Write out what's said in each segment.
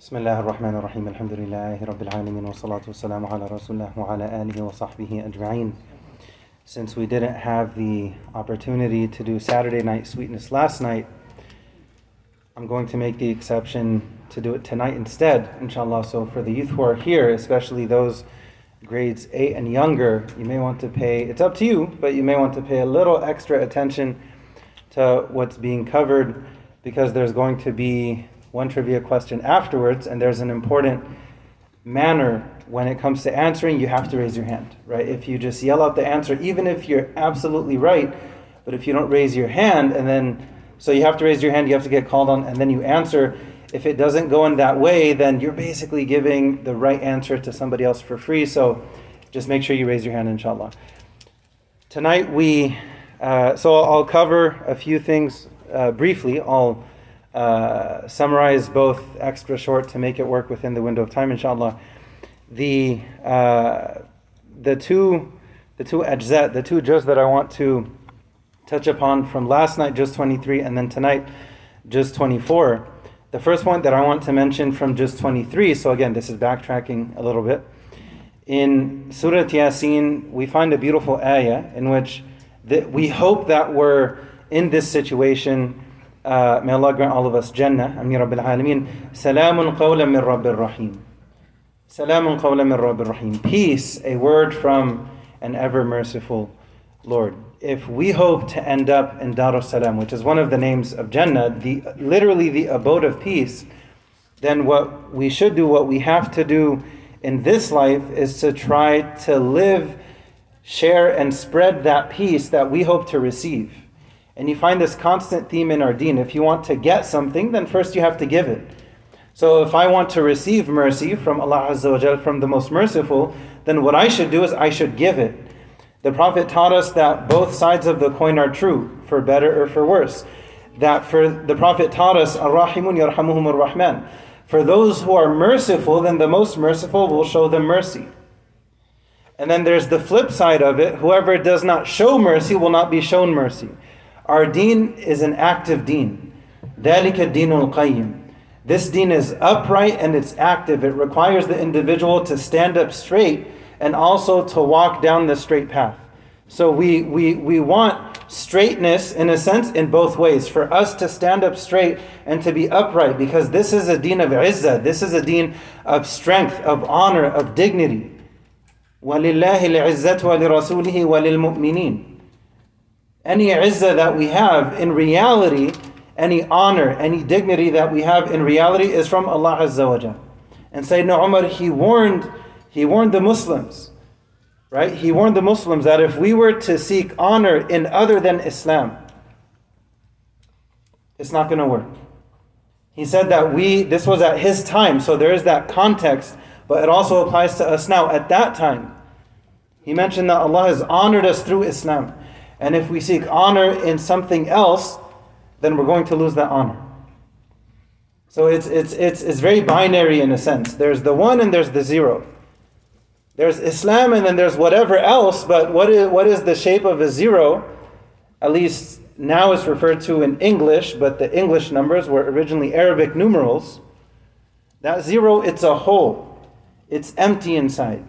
بسم الله الرحمن الرحيم الحمد لله رب العالمين والصلاة والسلام على رسول الله وعلى آله وصحبه أجمعين Since we didn't have the opportunity to do Saturday night sweetness last night, I'm going to make the exception to do it tonight instead, inshallah. So for the youth who are here, especially those grades 8 and younger, you may want to pay, it's up to you, but you may want to pay a little extra attention to what's being covered because there's going to be one trivia question afterwards, and there's an important manner when it comes to answering. You have to raise your hand, right? If you just yell out the answer, even if you're absolutely right, but if you don't raise your hand, and then so you have to raise your hand, you have to get called on, and then you answer. If it doesn't go in that way, then you're basically giving the right answer to somebody else for free. So just make sure you raise your hand, inshallah. Tonight we, uh, so I'll cover a few things uh, briefly. I'll uh, summarize both extra short to make it work within the window of time, inshallah. The uh, the two the two ajzat, the two juz that I want to touch upon from last night, juz 23, and then tonight, juz 24. The first point that I want to mention from juz 23, so again, this is backtracking a little bit. In Surah Yasin, we find a beautiful ayah in which the, we hope that we're in this situation uh, may Allah grant all of us Jannah. Ameen Rabbil Alameen. Salamun qawlan min Rabbil Rahim. Salamun qawlan min Rabbil Rahim. Peace, a word from an ever merciful Lord. If we hope to end up in Dar Salam, which is one of the names of Jannah, the, literally the abode of peace, then what we should do, what we have to do in this life is to try to live, share, and spread that peace that we hope to receive. And you find this constant theme in our deen. If you want to get something, then first you have to give it. So if I want to receive mercy from Allah Azza wa from the most merciful, then what I should do is I should give it. The Prophet taught us that both sides of the coin are true, for better or for worse. That for the Prophet taught us, Ar-Rahimun yarhamuhum rahman For those who are merciful, then the most merciful will show them mercy. And then there's the flip side of it. Whoever does not show mercy will not be shown mercy. Our deen is an active deen. ذَلِكَ الدِّينُ الْقَيِّمُ This deen is upright and it's active. It requires the individual to stand up straight and also to walk down the straight path. So we, we, we want straightness in a sense in both ways. For us to stand up straight and to be upright because this is a deen of izzah. This is a deen of strength, of honor, of dignity. وَلِلَّهِ الْعِزَّةُ وَلِرَسُولِهِ وَلِلْمُؤْمِنِينَ any izzah that we have in reality, any honor, any dignity that we have in reality is from Allah Azza wa. And Sayyidina Umar, he warned, he warned the Muslims, right? He warned the Muslims that if we were to seek honor in other than Islam, it's not going to work. He said that we, this was at his time, so there is that context, but it also applies to us now. At that time, he mentioned that Allah has honored us through Islam. And if we seek honor in something else, then we're going to lose that honor. So it's, it's, it's, it's very binary in a sense. There's the one and there's the zero. There's Islam and then there's whatever else, but what is, what is the shape of a zero? At least now it's referred to in English, but the English numbers were originally Arabic numerals. That zero, it's a hole, it's empty inside.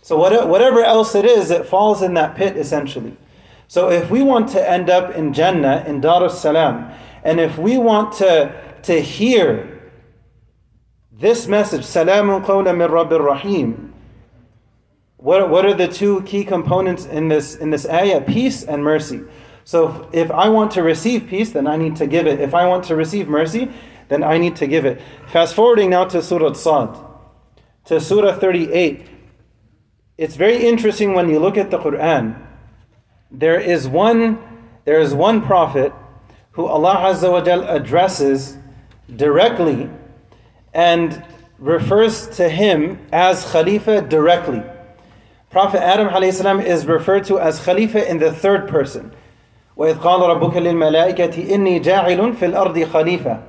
So whatever else it is, it falls in that pit essentially. So if we want to end up in Jannah, in Dar es Salam, and if we want to, to hear this message, Salamun qawla min Rabbir Rahim, what, what are the two key components in this, in this ayah? Peace and mercy. So if, if I want to receive peace, then I need to give it. If I want to receive mercy, then I need to give it. Fast forwarding now to Surah Sad, to Surah 38. It's very interesting when you look at the Quran there is one there is one prophet who Allah Azza wa Jal addresses directly and refers to him as Khalifa directly. Prophet Adam السلام, is referred to as Khalifa in the third person. وإذ قال ربك للملائكة إني جاعل في الأرض خليفة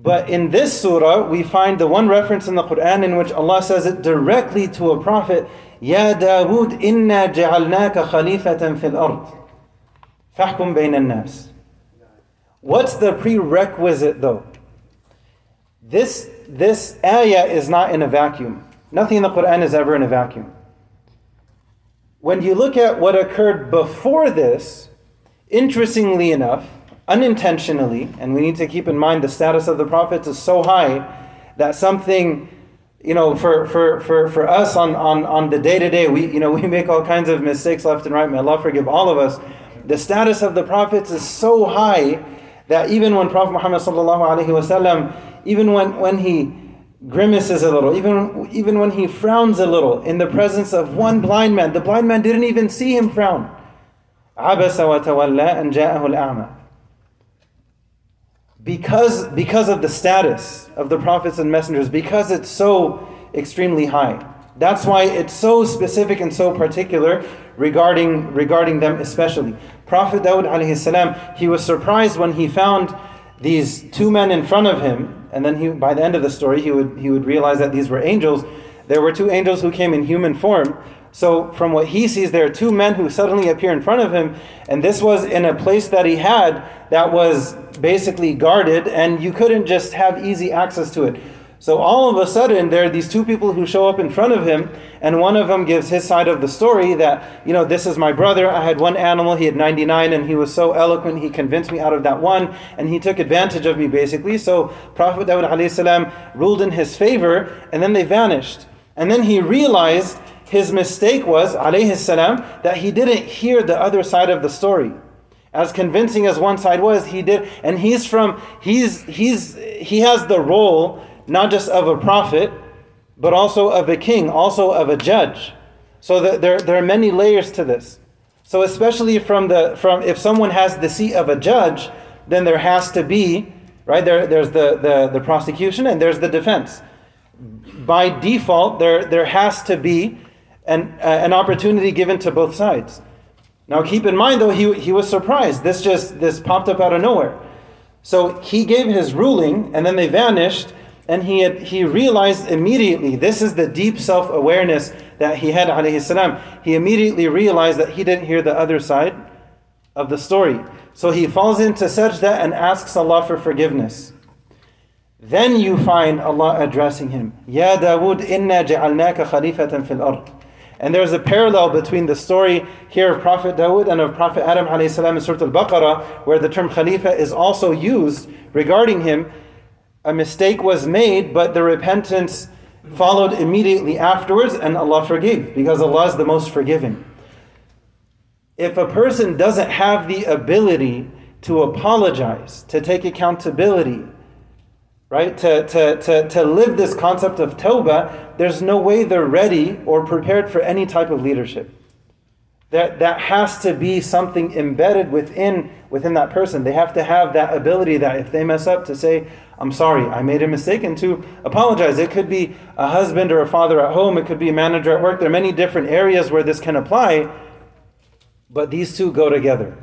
but in this surah, we find the one reference in the Quran in which Allah says it directly to a prophet يا داود إنا جعلناك خليفة في الأرض فاحكم بين الناس What's the prerequisite though? This, this ayah is not in a vacuum. Nothing in the Quran is ever in a vacuum. When you look at what occurred before this, interestingly enough, unintentionally, and we need to keep in mind the status of the prophets is so high that something, you know, for, for, for, for us on, on, on the day to day, we you know we make all kinds of mistakes left and right. May Allah forgive all of us. The status of the prophets is so high that even when Prophet Muhammad sallallahu alaihi wasallam, even when, when he grimaces a little, even, even when he frowns a little in the presence of one blind man, the blind man didn't even see him frown. عبس وتولى أن جاءه الأعمى because, because of the status of the prophets and messengers, because it's so extremely high. That's why it's so specific and so particular regarding, regarding them especially. Prophet Dawud alayhi salam, he was surprised when he found these two men in front of him, and then he, by the end of the story, he would, he would realize that these were angels. There were two angels who came in human form. So, from what he sees, there are two men who suddenly appear in front of him, and this was in a place that he had that was basically guarded, and you couldn't just have easy access to it. So all of a sudden, there are these two people who show up in front of him, and one of them gives his side of the story that, you know, this is my brother. I had one animal, he had 99, and he was so eloquent, he convinced me out of that one, and he took advantage of me basically. So Prophet Dawud ruled in his favor, and then they vanished. And then he realized his mistake was, alayhi salam, that he didn't hear the other side of the story as convincing as one side was he did and he's from he's he's he has the role not just of a prophet, but also of a king, also of a judge. So there, there are many layers to this. So especially from the from if someone has the seat of a judge, then there has to be right there. There's the the, the prosecution and there's the defense. By default, there there has to be an uh, an opportunity given to both sides. Now keep in mind though he he was surprised. This just this popped up out of nowhere. So he gave his ruling and then they vanished and he, had, he realized immediately, this is the deep self awareness that he had, salam. He immediately realized that he didn't hear the other side of the story. So he falls into sajda and asks Allah for forgiveness. Then you find Allah addressing him, Ya Dawood, inna ja'alnaka khalifatan fil ard. And there's a parallel between the story here of Prophet Dawood and of Prophet Adam salam in Surah Al-Baqarah, where the term Khalifa is also used regarding him a mistake was made, but the repentance followed immediately afterwards, and Allah forgave because Allah is the most forgiving. If a person doesn't have the ability to apologize, to take accountability, right, to, to, to, to live this concept of tawbah, there's no way they're ready or prepared for any type of leadership. That, that has to be something embedded within, within that person. They have to have that ability that if they mess up, to say, I'm sorry, I made a mistake, and to apologize. It could be a husband or a father at home, it could be a manager at work. There are many different areas where this can apply, but these two go together.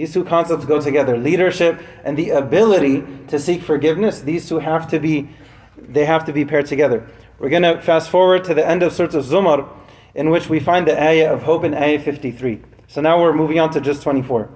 These two concepts go together. Leadership and the ability to seek forgiveness, these two have to be they have to be paired together. We're going to fast forward to the end of Surah Zumar, in which we find the ayah of hope in ayah 53. So now we're moving on to juz 24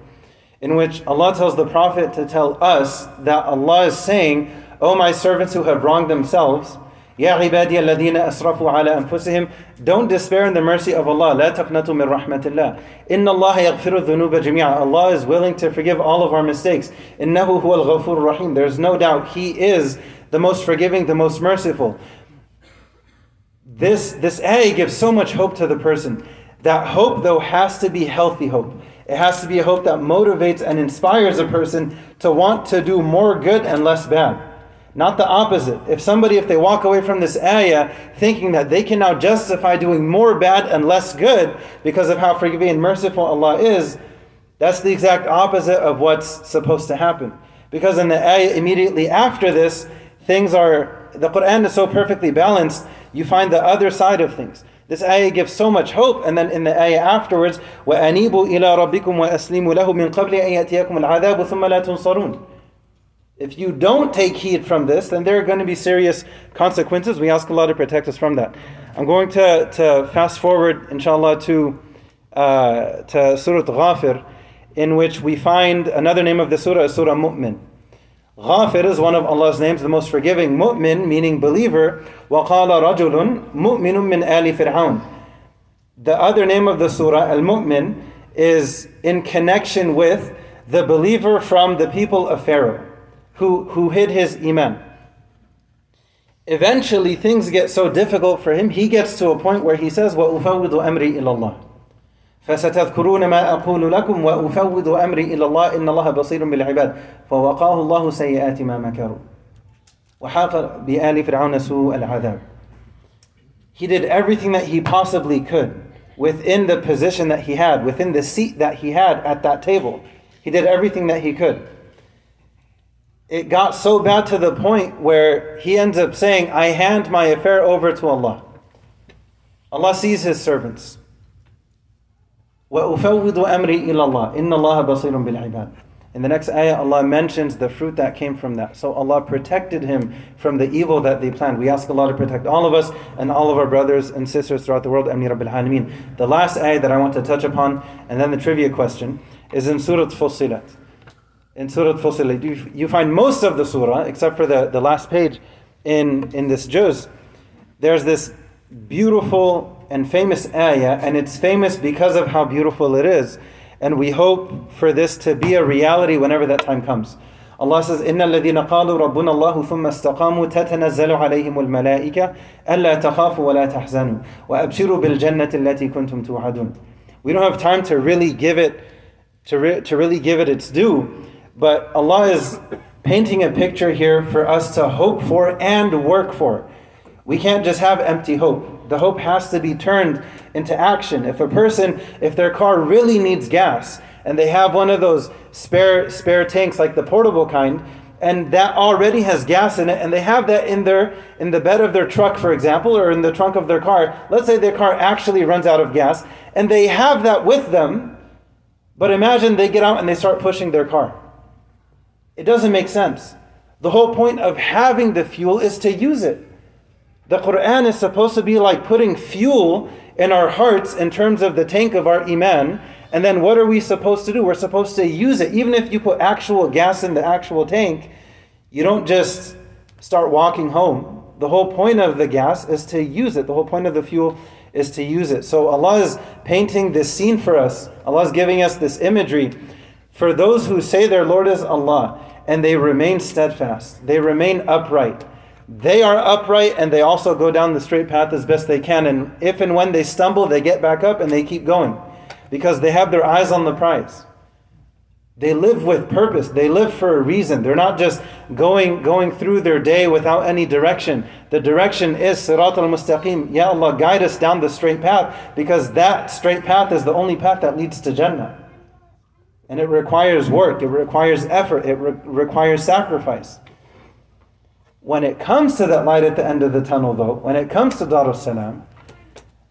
in which Allah tells the Prophet to tell us that Allah is saying, O my servants who have wronged themselves, Ya عبادي الذين أسرفوا على أنفسهم Don't despair in the mercy of Allah لا تقنطوا من رحمة الله إن الله يغفر الذنوب جميعا Allah is willing to forgive all of our mistakes إنه هو الغفور الرحيم There's no doubt He is the most forgiving, the most merciful This, this ayah gives so much hope to the person That hope though has to be healthy hope it has to be a hope that motivates and inspires a person to want to do more good and less bad. Not the opposite. If somebody, if they walk away from this ayah thinking that they can now justify doing more bad and less good because of how forgiving and merciful Allah is, that's the exact opposite of what's supposed to happen. Because in the ayah immediately after this, things are, the Quran is so perfectly balanced, you find the other side of things. This ayah gives so much hope, and then in the ayah afterwards, وَأَنِيبُوا إِلَىٰ رَبِّكُمْ وَأَسْلِمُوا لَهُ مِنْ قَبْلِ أَن يَأْتِيَكُمُ الْعَذَابُ ثُمَّ لَا تُنصَرُونَ If you don't take heed from this, then there are going to be serious consequences. We ask Allah to protect us from that. I'm going to, to fast forward, inshallah, to, uh, to Surah Ghafir, in which we find another name of the surah is Surah Mu'min. Ghafir is one of Allah's names, the most forgiving. Mu'min, meaning believer. وَقَالَ رَجُلٌ مُؤْمِنٌ مِّنْ آلِ فِرْعَوْنَ The other name of the surah, Al-Mu'min, is in connection with the believer from the people of Pharaoh who, who hid his iman. Eventually, things get so difficult for him, he gets to a point where he says, وَأُفَوِّضُ أَمْرِي إِلَى اللَّهِ فستذكرون ما أقول لكم وأفوض أمري إلى الله إن الله بصير بالعباد فوقاه الله سيئات ما مكروا وحاق بآل فرعون سوء العذاب He did everything that he possibly could within the position that he had, within the seat that he had at that table. He did everything that he could. It got so bad to the point where he ends up saying, I hand my affair over to Allah. Allah sees his servants. وَأُفَوِّضُ أَمْرِي إِلَى اللَّهِ إِنَّ اللَّهَ بَصِيرٌ بِالْعِبَادِ In the next ayah, Allah mentions the fruit that came from that. So Allah protected him from the evil that they planned. We ask Allah to protect all of us and all of our brothers and sisters throughout the world. Amni Rabbil Alameen. The last ayah that I want to touch upon, and then the trivia question, is in Surah Fussilat. In Surah Fussilat, you, you find most of the surah, except for the, the last page in, in this juz. There's this beautiful and famous ayah, and it's famous because of how beautiful it is. And we hope for this to be a reality whenever that time comes. Allah says, إن الذين قالوا ربنا الله ثم استقاموا تتنزل عليهم الملائكة ألا تخافوا ولا تحزنوا وأبشروا بالجنة التي كنتم توعدون. We don't have time to really give it to, re- to really give it its due, but Allah is painting a picture here for us to hope for and work for. We can't just have empty hope. The hope has to be turned into action. If a person, if their car really needs gas, and they have one of those spare spare tanks like the portable kind, and that already has gas in it, and they have that in their in the bed of their truck, for example, or in the trunk of their car. Let's say their car actually runs out of gas, and they have that with them. But imagine they get out and they start pushing their car. It doesn't make sense. The whole point of having the fuel is to use it. The Quran is supposed to be like putting fuel in our hearts in terms of the tank of our Iman. And then what are we supposed to do? We're supposed to use it. Even if you put actual gas in the actual tank, you don't just start walking home. The whole point of the gas is to use it. The whole point of the fuel is to use it. So Allah is painting this scene for us. Allah is giving us this imagery. For those who say their Lord is Allah and they remain steadfast, they remain upright they are upright and they also go down the straight path as best they can. And if and when they stumble, they get back up and they keep going because they have their eyes on the prize. They live with purpose. They live for a reason. They're not just going, going through their day without any direction. The direction is Sirat al Mustaqim. Ya Allah, guide us down the straight path because that straight path is the only path that leads to Jannah. And it requires work, it requires effort, it re- requires sacrifice. When it comes to that light at the end of the tunnel, though, when it comes to Dar salam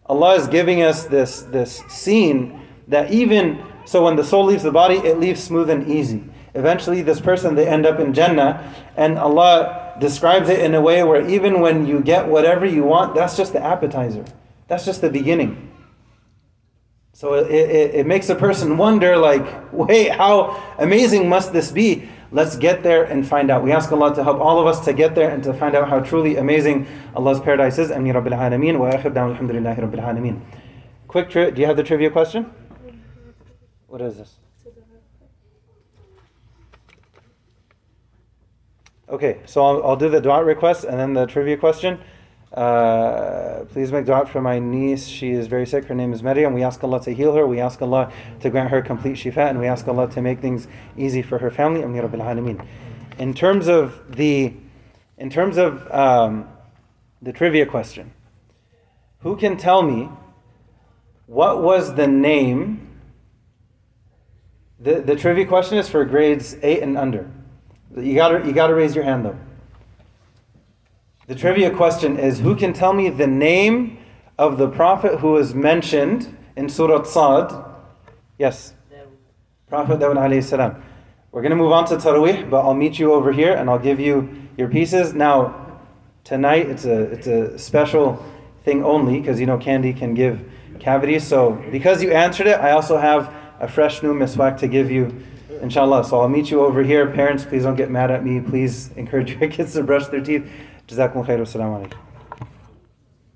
Allah is giving us this, this scene that even so, when the soul leaves the body, it leaves smooth and easy. Eventually, this person, they end up in Jannah, and Allah describes it in a way where even when you get whatever you want, that's just the appetizer. That's just the beginning. So it, it, it makes a person wonder, like, wait, how amazing must this be? Let's get there and find out. We ask Allah to help all of us to get there and to find out how truly amazing Allah's paradise is. Ameen Rabbil Alameen. Wa akhir down alhamdulillahi Rabbil Alameen. Quick, tri- do you have the trivia question? What is this? Okay, so I'll, I'll do the dua request and then the trivia question. Uh, please make dua for my niece. She is very sick. Her name is Maryam. We ask Allah to heal her. We ask Allah to grant her complete shifa. And we ask Allah to make things easy for her family. In terms of the, in terms of um, the trivia question, who can tell me what was the name? The, the trivia question is for grades 8 and under. You gotta, you gotta raise your hand though. The trivia question is Who can tell me the name of the prophet who is mentioned in Surah Sad? Yes. Prophet Dawud alayhi salam. We're going to move on to Taraweeh, but I'll meet you over here and I'll give you your pieces. Now, tonight it's a, it's a special thing only because you know candy can give cavities. So, because you answered it, I also have a fresh new miswak to give you Inshallah. So I'll meet you over here. Parents, please don't get mad at me. Please encourage your kids to brush their teeth. جزاكم خير والسلام عليكم.